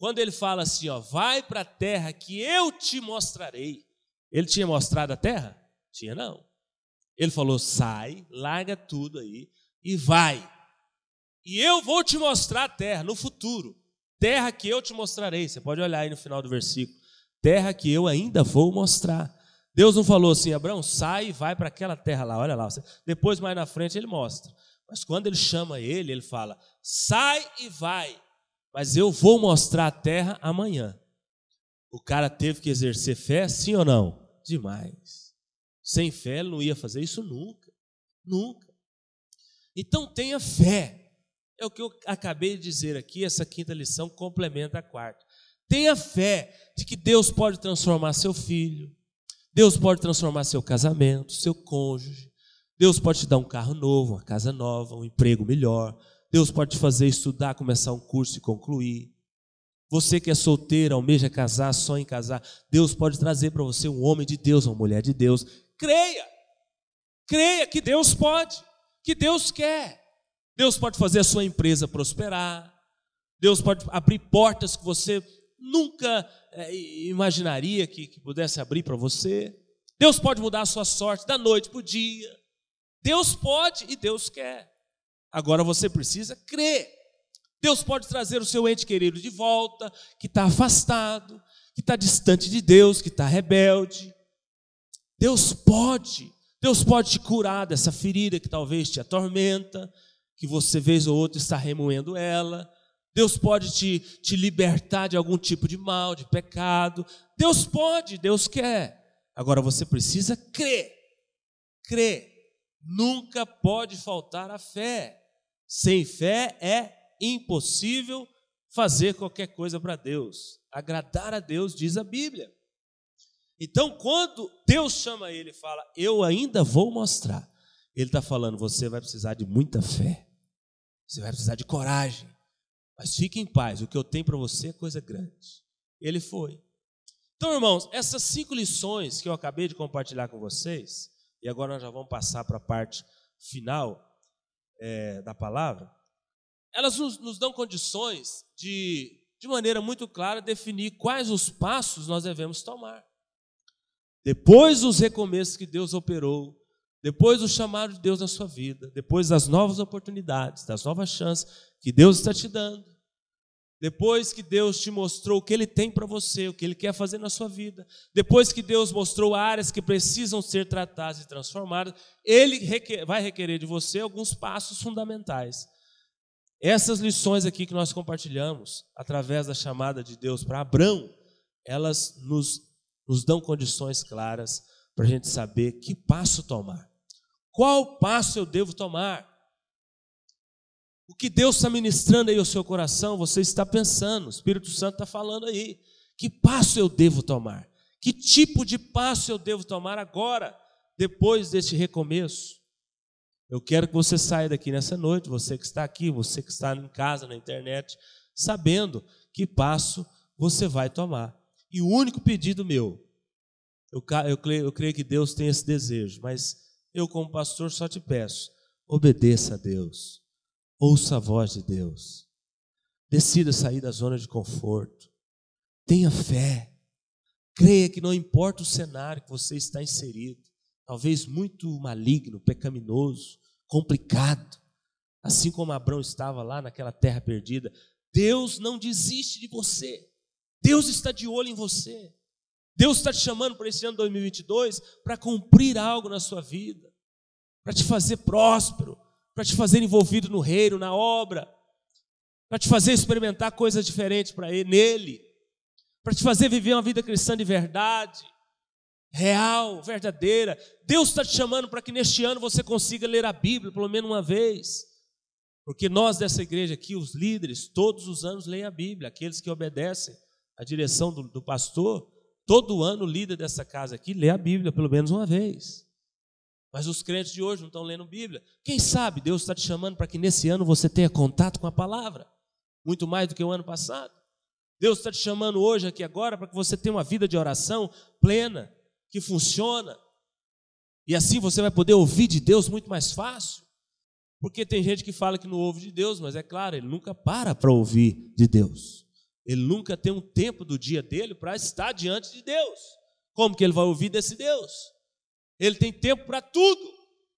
Speaker 2: Quando ele fala assim, ó, vai para a terra que eu te mostrarei. Ele tinha mostrado a terra? Tinha não. Ele falou: sai, larga tudo aí e vai. E eu vou te mostrar a terra no futuro. Terra que eu te mostrarei. Você pode olhar aí no final do versículo. Terra que eu ainda vou mostrar. Deus não falou assim, Abraão, sai e vai para aquela terra lá, olha lá. Depois, mais na frente, ele mostra. Mas quando ele chama ele, ele fala: sai e vai, mas eu vou mostrar a terra amanhã. O cara teve que exercer fé, sim ou não? Demais. Sem fé, ele não ia fazer isso nunca. Nunca. Então tenha fé. É o que eu acabei de dizer aqui, essa quinta lição complementa a quarta. Tenha fé de que Deus pode transformar seu filho, Deus pode transformar seu casamento, seu cônjuge. Deus pode te dar um carro novo, uma casa nova, um emprego melhor. Deus pode te fazer estudar, começar um curso e concluir. Você que é solteiro, almeja casar, sonha em casar, Deus pode trazer para você um homem de Deus, uma mulher de Deus. Creia. Creia que Deus pode, que Deus quer. Deus pode fazer a sua empresa prosperar. Deus pode abrir portas que você nunca é, imaginaria que, que pudesse abrir para você. Deus pode mudar a sua sorte da noite para o dia. Deus pode e Deus quer. Agora você precisa crer. Deus pode trazer o seu ente querido de volta, que está afastado, que está distante de Deus, que está rebelde. Deus pode. Deus pode te curar dessa ferida que talvez te atormenta, que você vez ou outra está remoendo ela. Deus pode te, te libertar de algum tipo de mal, de pecado. Deus pode, Deus quer. Agora você precisa crer. Crer. Nunca pode faltar a fé. Sem fé é impossível fazer qualquer coisa para Deus. Agradar a Deus, diz a Bíblia. Então, quando Deus chama ele e fala, Eu ainda vou mostrar, Ele está falando, você vai precisar de muita fé, você vai precisar de coragem, mas fique em paz, o que eu tenho para você é coisa grande. Ele foi. Então, irmãos, essas cinco lições que eu acabei de compartilhar com vocês, e agora nós já vamos passar para a parte final é, da palavra, elas nos, nos dão condições de, de maneira muito clara, definir quais os passos nós devemos tomar. Depois dos recomeços que Deus operou, depois do chamado de Deus na sua vida, depois das novas oportunidades, das novas chances que Deus está te dando, depois que Deus te mostrou o que Ele tem para você, o que Ele quer fazer na sua vida, depois que Deus mostrou áreas que precisam ser tratadas e transformadas, Ele vai requerer de você alguns passos fundamentais. Essas lições aqui que nós compartilhamos, através da chamada de Deus para Abraão, elas nos, nos dão condições claras para a gente saber que passo tomar. Qual passo eu devo tomar? O que Deus está ministrando aí ao seu coração, você está pensando, o Espírito Santo está falando aí. Que passo eu devo tomar? Que tipo de passo eu devo tomar agora, depois deste recomeço? Eu quero que você saia daqui nessa noite, você que está aqui, você que está em casa, na internet, sabendo que passo você vai tomar. E o único pedido meu, eu, eu, eu creio que Deus tem esse desejo, mas eu, como pastor, só te peço: obedeça a Deus. Ouça a voz de Deus. Decida sair da zona de conforto. Tenha fé. Creia que não importa o cenário que você está inserido, talvez muito maligno, pecaminoso, complicado, assim como Abraão estava lá naquela terra perdida, Deus não desiste de você. Deus está de olho em você. Deus está te chamando para esse ano 2022 para cumprir algo na sua vida, para te fazer próspero, para te fazer envolvido no reino, na obra, para te fazer experimentar coisas diferentes para ele, nele, para te fazer viver uma vida cristã de verdade, real, verdadeira. Deus está te chamando para que neste ano você consiga ler a Bíblia pelo menos uma vez. Porque nós dessa igreja aqui, os líderes, todos os anos leem a Bíblia, aqueles que obedecem à direção do, do pastor, todo ano o líder dessa casa aqui lê a Bíblia pelo menos uma vez. Mas os crentes de hoje não estão lendo Bíblia. Quem sabe Deus está te chamando para que nesse ano você tenha contato com a palavra, muito mais do que o ano passado. Deus está te chamando hoje, aqui agora, para que você tenha uma vida de oração plena, que funciona. E assim você vai poder ouvir de Deus muito mais fácil. Porque tem gente que fala que não ouve de Deus, mas é claro, ele nunca para para ouvir de Deus. Ele nunca tem um tempo do dia dele para estar diante de Deus. Como que ele vai ouvir desse Deus? Ele tem tempo para tudo,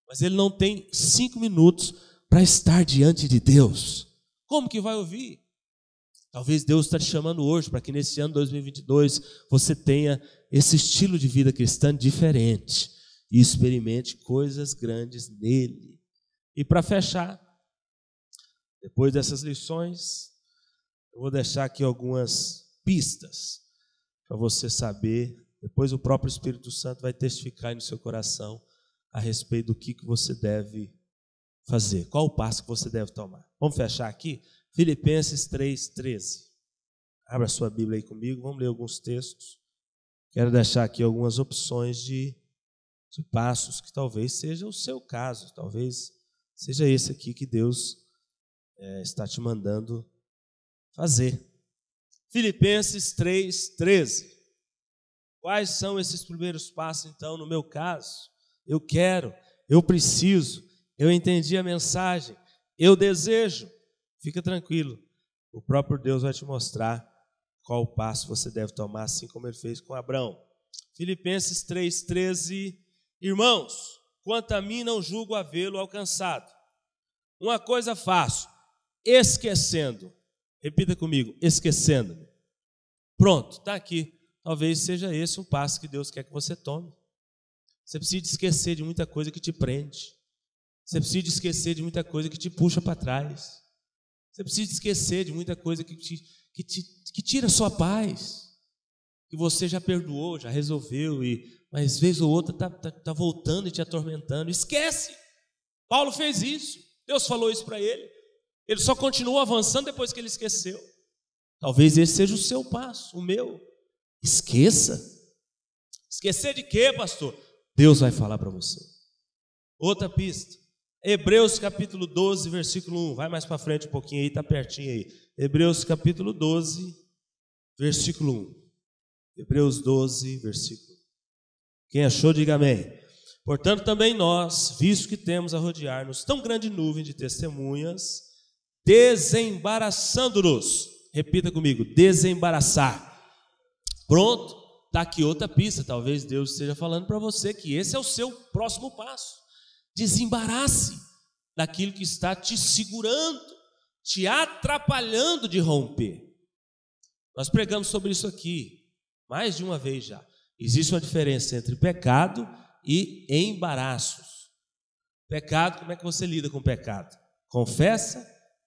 Speaker 2: mas ele não tem cinco minutos para estar diante de Deus. Como que vai ouvir? Talvez Deus está te chamando hoje para que nesse ano 2022 você tenha esse estilo de vida cristã diferente e experimente coisas grandes nele. E para fechar, depois dessas lições, eu vou deixar aqui algumas pistas para você saber depois o próprio Espírito Santo vai testificar no seu coração a respeito do que, que você deve fazer, qual o passo que você deve tomar. Vamos fechar aqui? Filipenses 3,13. Abra sua Bíblia aí comigo, vamos ler alguns textos. Quero deixar aqui algumas opções de, de passos que talvez seja o seu caso, talvez seja esse aqui que Deus é, está te mandando fazer. Filipenses 3,13. Quais são esses primeiros passos, então, no meu caso? Eu quero, eu preciso, eu entendi a mensagem, eu desejo. Fica tranquilo, o próprio Deus vai te mostrar qual passo você deve tomar, assim como ele fez com Abraão. Filipenses 3,13. Irmãos, quanto a mim, não julgo havê-lo alcançado. Uma coisa faço, esquecendo. Repita comigo, esquecendo. Pronto, está aqui. Talvez seja esse um passo que Deus quer que você tome. Você precisa esquecer de muita coisa que te prende. Você precisa esquecer de muita coisa que te puxa para trás. Você precisa esquecer de muita coisa que, te, que, te, que tira a sua paz. Que você já perdoou, já resolveu, e, mas vez ou outra está tá, tá voltando e te atormentando. Esquece! Paulo fez isso. Deus falou isso para ele. Ele só continuou avançando depois que ele esqueceu. Talvez esse seja o seu passo, o meu. Esqueça. Esquecer de quê, pastor? Deus vai falar para você. Outra pista. Hebreus capítulo 12, versículo 1. Vai mais para frente um pouquinho aí, está pertinho aí. Hebreus capítulo 12, versículo 1. Hebreus 12, versículo. Quem achou, diga amém. Portanto, também nós, visto que temos a rodear-nos tão grande nuvem de testemunhas, desembaraçando-nos. Repita comigo: desembaraçar Pronto, está aqui outra pista. Talvez Deus esteja falando para você que esse é o seu próximo passo. Desembarace daquilo que está te segurando, te atrapalhando de romper. Nós pregamos sobre isso aqui mais de uma vez já. Existe uma diferença entre pecado e embaraços. Pecado, como é que você lida com pecado? Confessa,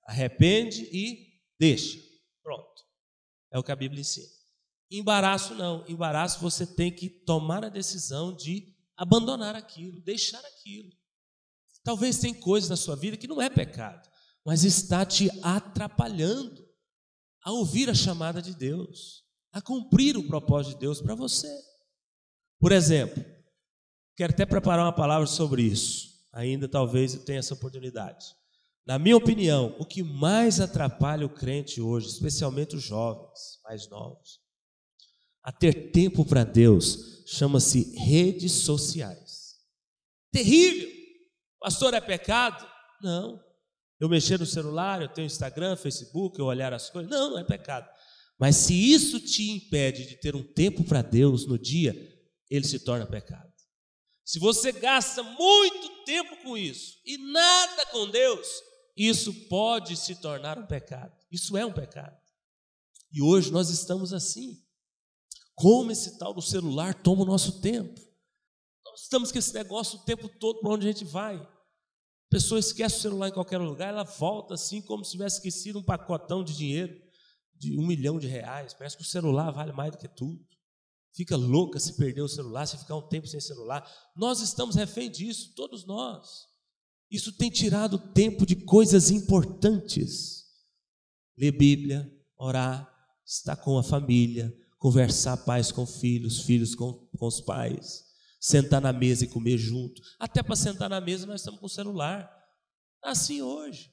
Speaker 2: arrepende e deixa. Pronto. É o que a Bíblia ensina. Embaraço não. Embaraço você tem que tomar a decisão de abandonar aquilo, deixar aquilo. Talvez tem coisas na sua vida que não é pecado, mas está te atrapalhando a ouvir a chamada de Deus, a cumprir o propósito de Deus para você. Por exemplo, quero até preparar uma palavra sobre isso. Ainda talvez eu tenha essa oportunidade. Na minha opinião, o que mais atrapalha o crente hoje, especialmente os jovens mais novos, a ter tempo para Deus, chama-se redes sociais. Terrível! Pastor, é pecado? Não. Eu mexer no celular, eu tenho Instagram, Facebook, eu olhar as coisas. Não, não é pecado. Mas se isso te impede de ter um tempo para Deus no dia, ele se torna pecado. Se você gasta muito tempo com isso e nada com Deus, isso pode se tornar um pecado. Isso é um pecado. E hoje nós estamos assim. Como esse tal do celular toma o nosso tempo. Nós estamos com esse negócio o tempo todo para onde a gente vai. A pessoa esquece o celular em qualquer lugar, ela volta assim como se tivesse esquecido um pacotão de dinheiro de um milhão de reais. Parece que o celular vale mais do que tudo fica louca se perder o celular, se ficar um tempo sem celular. Nós estamos refém disso, todos nós. Isso tem tirado tempo de coisas importantes. Ler Bíblia, orar, estar com a família, conversar pais com filhos, filhos com, com os pais, sentar na mesa e comer junto. Até para sentar na mesa nós estamos com o celular. Assim hoje.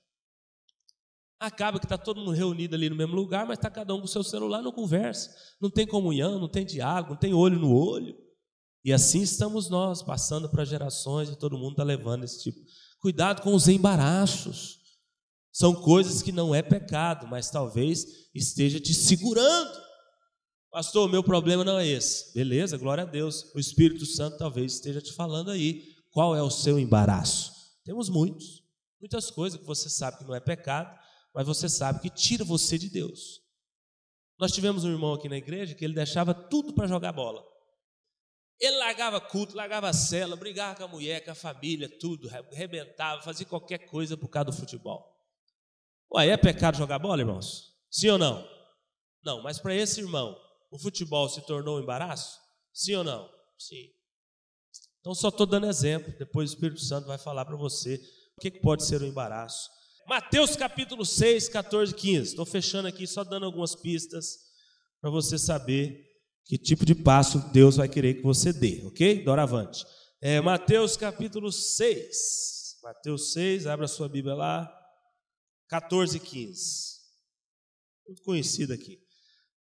Speaker 2: Acaba que está todo mundo reunido ali no mesmo lugar, mas está cada um com o seu celular, não conversa, não tem comunhão, não tem diálogo, não tem olho no olho. E assim estamos nós, passando para gerações e todo mundo está levando esse tipo. Cuidado com os embaraços. São coisas que não é pecado, mas talvez esteja te segurando. Pastor, meu problema não é esse. Beleza, glória a Deus. O Espírito Santo talvez esteja te falando aí. Qual é o seu embaraço? Temos muitos. Muitas coisas que você sabe que não é pecado, mas você sabe que tira você de Deus. Nós tivemos um irmão aqui na igreja que ele deixava tudo para jogar bola. Ele largava culto, largava a cela, brigava com a mulher, com a família, tudo, arrebentava, fazia qualquer coisa por causa do futebol. Ué, é pecado jogar bola, irmãos? Sim ou não? Não, mas para esse irmão, o futebol se tornou um embaraço? Sim ou não? Sim. Então só estou dando exemplo, depois o Espírito Santo vai falar para você o que pode ser um embaraço. Mateus capítulo 6, 14 15. Estou fechando aqui, só dando algumas pistas para você saber que tipo de passo Deus vai querer que você dê, ok? Doravante. É, Mateus capítulo 6. Mateus 6, abra sua Bíblia lá. 14 15. Muito conhecido aqui.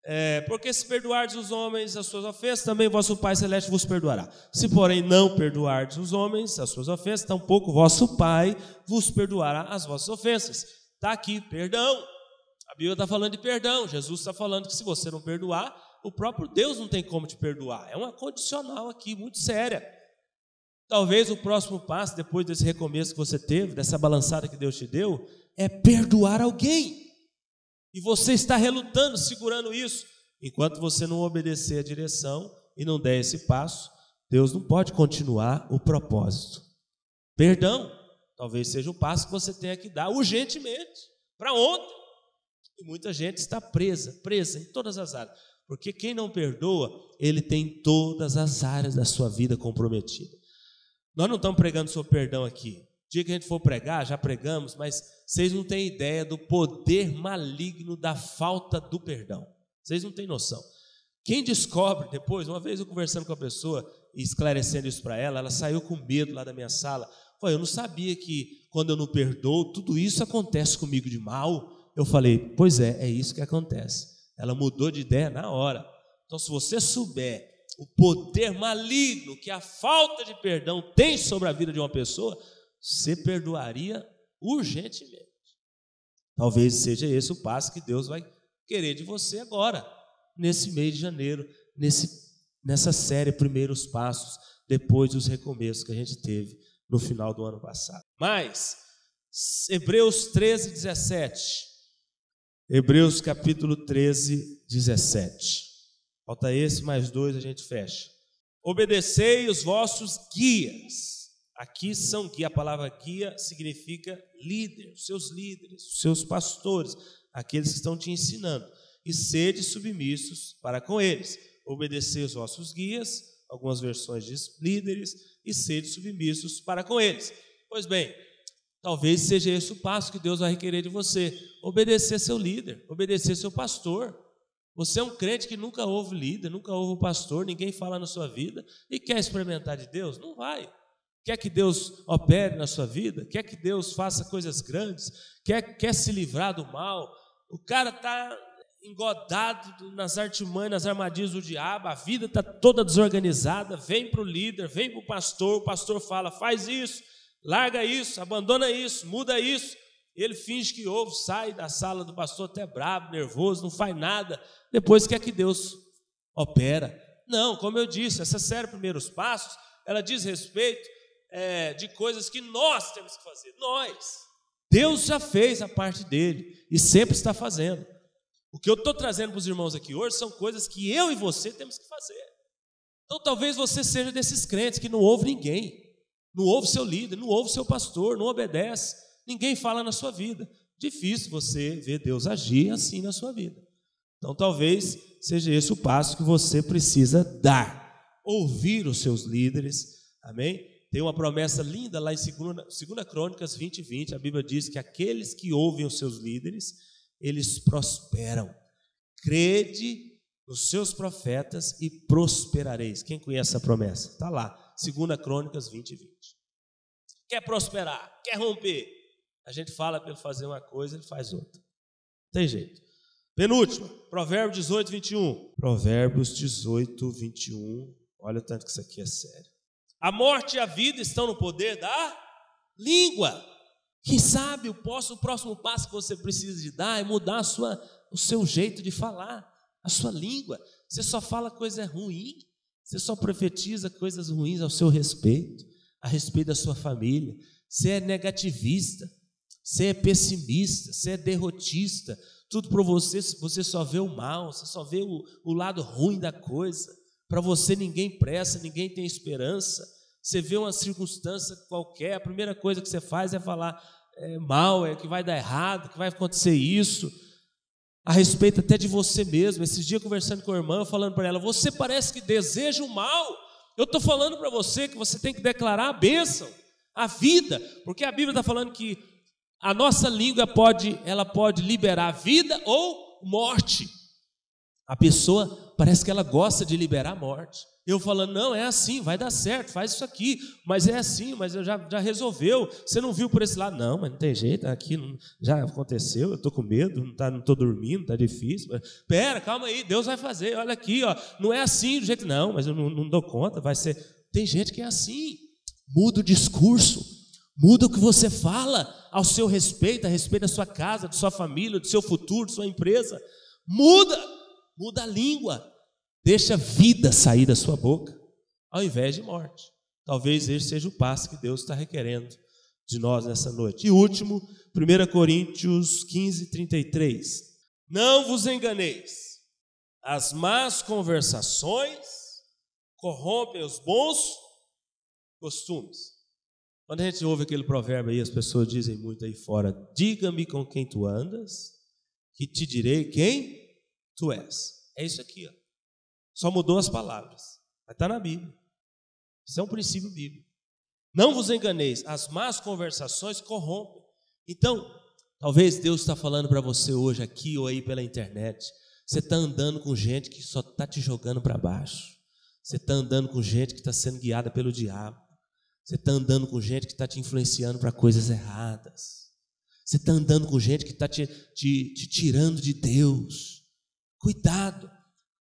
Speaker 2: É, porque se perdoardes os homens as suas ofensas, também vosso Pai Celeste vos perdoará. Se, porém, não perdoardes os homens as suas ofensas, tampouco vosso Pai vos perdoará as vossas ofensas. Está aqui, perdão. A Bíblia está falando de perdão. Jesus está falando que se você não perdoar, o próprio Deus não tem como te perdoar. É uma condicional aqui, muito séria. Talvez o próximo passo, depois desse recomeço que você teve, dessa balançada que Deus te deu, é perdoar alguém. E você está relutando, segurando isso. Enquanto você não obedecer a direção e não der esse passo, Deus não pode continuar o propósito. Perdão, talvez seja o passo que você tenha que dar urgentemente, para ontem. E muita gente está presa, presa em todas as áreas. Porque quem não perdoa, ele tem todas as áreas da sua vida comprometidas. Nós não estamos pregando sobre perdão aqui dia que a gente for pregar, já pregamos, mas vocês não têm ideia do poder maligno da falta do perdão. Vocês não têm noção. Quem descobre depois, uma vez eu conversando com a pessoa e esclarecendo isso para ela, ela saiu com medo lá da minha sala. Foi, eu não sabia que quando eu não perdoo, tudo isso acontece comigo de mal. Eu falei, pois é, é isso que acontece. Ela mudou de ideia na hora. Então, se você souber o poder maligno que a falta de perdão tem sobre a vida de uma pessoa, você perdoaria urgentemente. Talvez seja esse o passo que Deus vai querer de você agora, nesse mês de janeiro, nesse, nessa série Primeiros Passos, depois dos recomeços que a gente teve no final do ano passado. Mas, Hebreus 13, 17. Hebreus capítulo 13, 17. Falta esse, mais dois, a gente fecha. Obedecei os vossos guias. Aqui são guia, a palavra guia significa líder, os seus líderes, os seus pastores, aqueles que estão te ensinando. E sede submissos para com eles. Obedecei os vossos guias, algumas versões diz líderes, e sede submissos para com eles. Pois bem, talvez seja esse o passo que Deus vai requerer de você: obedecer seu líder, obedecer seu pastor. Você é um crente que nunca ouve líder, nunca ouve pastor, ninguém fala na sua vida e quer experimentar de Deus? Não vai. Quer que Deus opere na sua vida? Quer que Deus faça coisas grandes? Quer, quer se livrar do mal? O cara está engodado nas artimanhas, nas armadilhas do diabo, a vida está toda desorganizada. Vem para o líder, vem para o pastor, o pastor fala: faz isso, larga isso, abandona isso, muda isso. Ele finge que ouve, sai da sala do pastor até bravo, nervoso, não faz nada. Depois quer que Deus opera. Não, como eu disse, essa série Primeiros Passos, ela diz respeito é, de coisas que nós temos que fazer. Nós. Deus já fez a parte dele e sempre está fazendo. O que eu estou trazendo para os irmãos aqui hoje são coisas que eu e você temos que fazer. Então talvez você seja desses crentes que não ouve ninguém, não ouve seu líder, não ouve seu pastor, não obedece. Ninguém fala na sua vida. Difícil você ver Deus agir assim na sua vida. Então, talvez seja esse o passo que você precisa dar. Ouvir os seus líderes. Amém? Tem uma promessa linda lá em 2 Crônicas 20, 20. A Bíblia diz que aqueles que ouvem os seus líderes, eles prosperam. Crede nos seus profetas e prosperareis. Quem conhece essa promessa? Está lá, 2 Crônicas 20, 20. Quer prosperar? Quer romper? A gente fala para ele fazer uma coisa, ele faz outra. Tem jeito. Penúltimo, Provérbios 18, 21. Provérbios 18, 21. Olha o tanto que isso aqui é sério. A morte e a vida estão no poder da língua. Quem sabe o próximo, passo que você precisa de dar é mudar sua, o seu jeito de falar, a sua língua. Você só fala coisa ruim, você só profetiza coisas ruins ao seu respeito, a respeito da sua família. Você é negativista. Você é pessimista, você é derrotista, tudo para você, você só vê o mal, você só vê o, o lado ruim da coisa. Para você ninguém presta, ninguém tem esperança. Você vê uma circunstância qualquer, a primeira coisa que você faz é falar é, mal, é que vai dar errado, que vai acontecer isso. A respeito até de você mesmo. Esses dias conversando com a irmã, falando para ela: Você parece que deseja o mal. Eu estou falando para você que você tem que declarar a bênção, a vida, porque a Bíblia está falando que a nossa língua pode, ela pode liberar vida ou morte. A pessoa parece que ela gosta de liberar morte. Eu falando, não, é assim, vai dar certo, faz isso aqui, mas é assim, mas já, já resolveu. Você não viu por esse lado? Não, mas não tem jeito, aqui não, já aconteceu, eu estou com medo, não estou tá, dormindo, está difícil. Mas, pera, calma aí, Deus vai fazer, olha aqui, ó, não é assim do jeito, não, mas eu não, não dou conta, vai ser. Tem gente que é assim, muda o discurso. Muda o que você fala ao seu respeito, a respeito da sua casa, da sua família, do seu futuro, da sua empresa. Muda, muda a língua. Deixa vida sair da sua boca, ao invés de morte. Talvez esse seja o passo que Deus está requerendo de nós nessa noite. E último, 1 Coríntios 15, 33. Não vos enganeis, as más conversações corrompem os bons costumes. Quando a gente ouve aquele provérbio aí, as pessoas dizem muito aí fora: diga-me com quem tu andas, que te direi quem tu és. É isso aqui, ó. Só mudou as palavras. Mas está na Bíblia. Isso é um princípio bíblico. Não vos enganeis, as más conversações corrompem. Então, talvez Deus está falando para você hoje aqui ou aí pela internet. Você está andando com gente que só está te jogando para baixo. Você está andando com gente que está sendo guiada pelo diabo. Você está andando com gente que está te influenciando para coisas erradas. Você está andando com gente que está te, te, te tirando de Deus. Cuidado,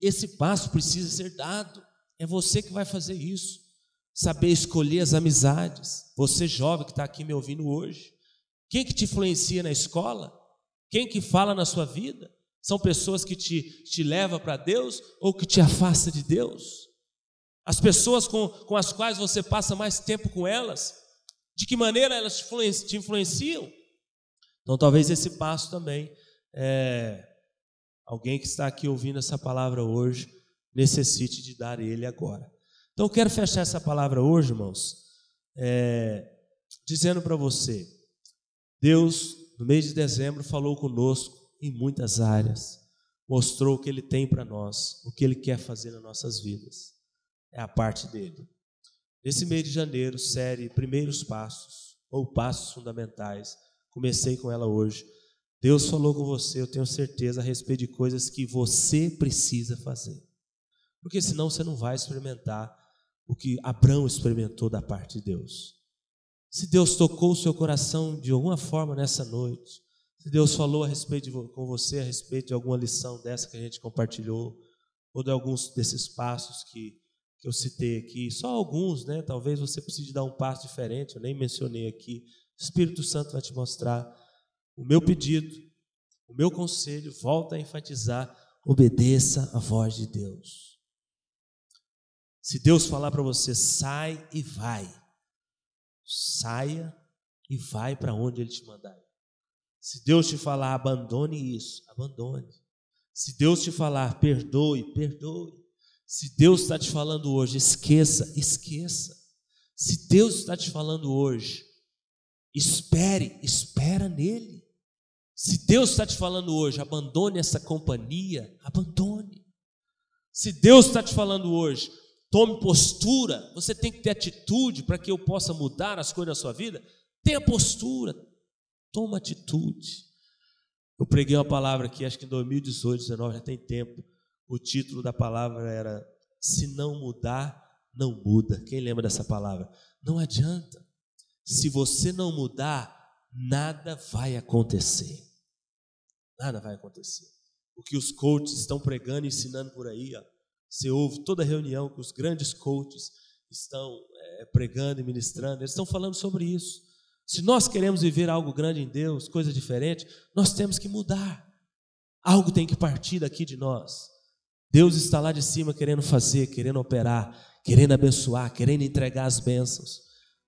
Speaker 2: esse passo precisa ser dado. É você que vai fazer isso. Saber escolher as amizades. Você jovem que está aqui me ouvindo hoje. Quem que te influencia na escola? Quem que fala na sua vida? São pessoas que te, te levam para Deus ou que te afasta de Deus? As pessoas com, com as quais você passa mais tempo com elas, de que maneira elas te influenciam? Então, talvez esse passo também é, alguém que está aqui ouvindo essa palavra hoje necessite de dar ele agora. Então eu quero fechar essa palavra hoje, irmãos, é, dizendo para você: Deus, no mês de dezembro, falou conosco em muitas áreas, mostrou o que Ele tem para nós, o que Ele quer fazer nas nossas vidas. É a parte dele. Nesse mês de janeiro, série Primeiros Passos, ou Passos Fundamentais, comecei com ela hoje. Deus falou com você, eu tenho certeza, a respeito de coisas que você precisa fazer. Porque senão você não vai experimentar o que Abraão experimentou da parte de Deus. Se Deus tocou o seu coração de alguma forma nessa noite, se Deus falou a respeito de, com você a respeito de alguma lição dessa que a gente compartilhou, ou de alguns desses passos que, que eu citei aqui, só alguns, né? Talvez você precise dar um passo diferente, eu nem mencionei aqui. O Espírito Santo vai te mostrar. O meu pedido, o meu conselho, volta a enfatizar: obedeça a voz de Deus. Se Deus falar para você, sai e vai Saia e vai para onde Ele te mandar. Se Deus te falar, abandone isso, abandone. Se Deus te falar, perdoe, perdoe. Se Deus está te falando hoje, esqueça, esqueça. Se Deus está te falando hoje, espere, espera nele. Se Deus está te falando hoje, abandone essa companhia, abandone. Se Deus está te falando hoje, Tome postura. Você tem que ter atitude para que eu possa mudar as coisas na sua vida. Tenha postura. Toma atitude. Eu preguei uma palavra aqui, acho que em 2018, 2019, já tem tempo. O título da palavra era Se não mudar, não muda. Quem lembra dessa palavra? Não adianta. Se você não mudar, nada vai acontecer. Nada vai acontecer. O que os coaches estão pregando e ensinando por aí, ó, você ouve toda reunião que os grandes coaches estão é, pregando e ministrando, eles estão falando sobre isso. Se nós queremos viver algo grande em Deus, coisa diferente, nós temos que mudar. Algo tem que partir daqui de nós. Deus está lá de cima querendo fazer, querendo operar, querendo abençoar, querendo entregar as bênçãos.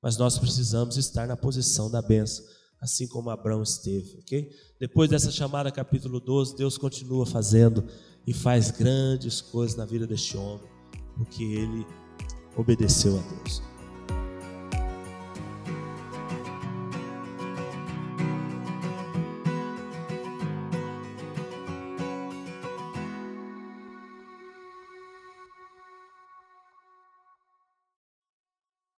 Speaker 2: Mas nós precisamos estar na posição da bênção, assim como Abraão esteve, ok? Depois dessa chamada, capítulo 12, Deus continua fazendo e faz grandes coisas na vida deste homem, porque ele obedeceu a Deus.